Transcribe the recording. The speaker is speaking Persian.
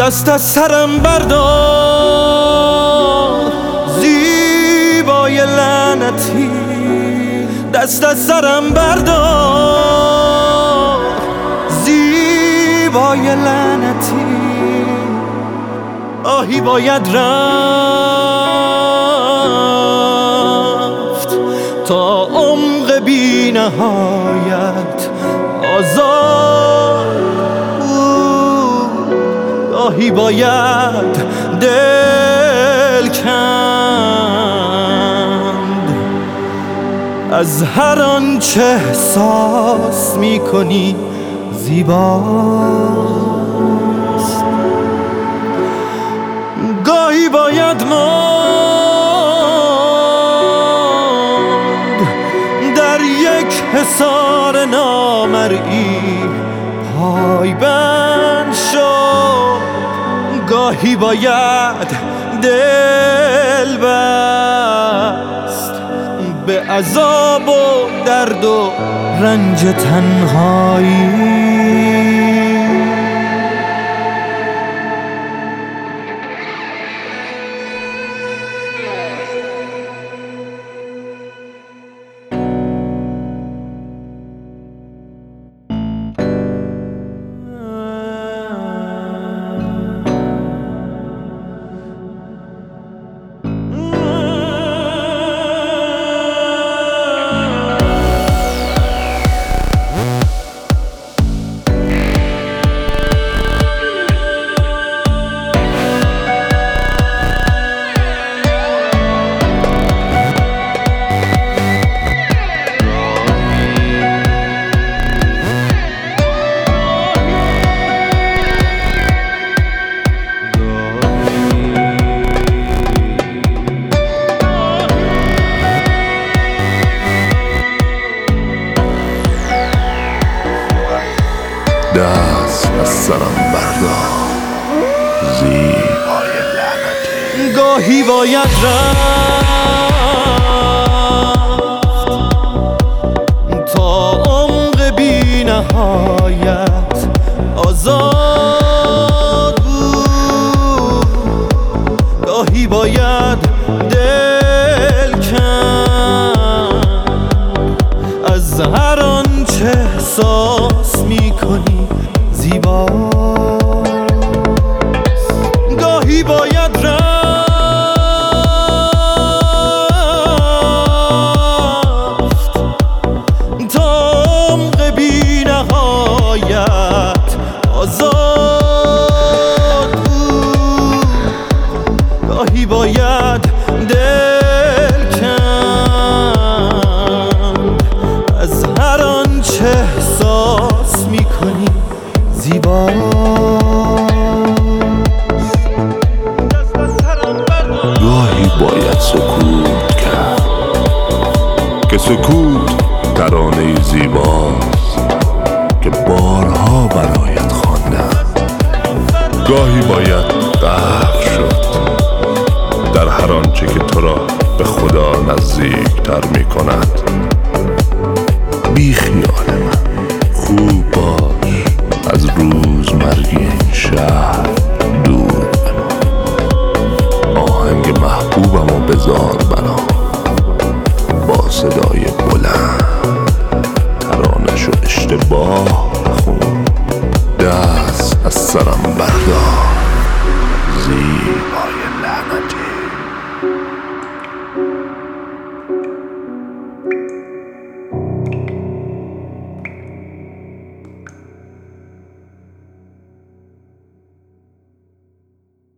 دست از سرم بردار. زیبای لعنتی دست از سرم بردار. زیبای لعنتی آهی باید رفت تا عمق بی نهایت آزاد. گاهی باید دل کند. از هر آنچه احساس می کنی زیباست. گاهی باید ماند در یک حصار نامرئی پای بند گاهی باید دل بست. به عذاب و درد و رنج تنهایی. دست از سرم بردار. زیبای لعنتی. گاهی باید رفت تا عمق بی نهایت آزاد بود. گاهی باید زیباست گاهی باید رفت تا عمق بی نهایت آزاد بود. گاهی باید سکوت ترانه زیباست که بارها برایت خواندم. گاهی باید غرق شد در هر آنچه که تو را به خدا نزدیکتر می کند بی خیال من خوب باش از روزمرگی این شهر دور آهنگ محبوبم و صدای Bardo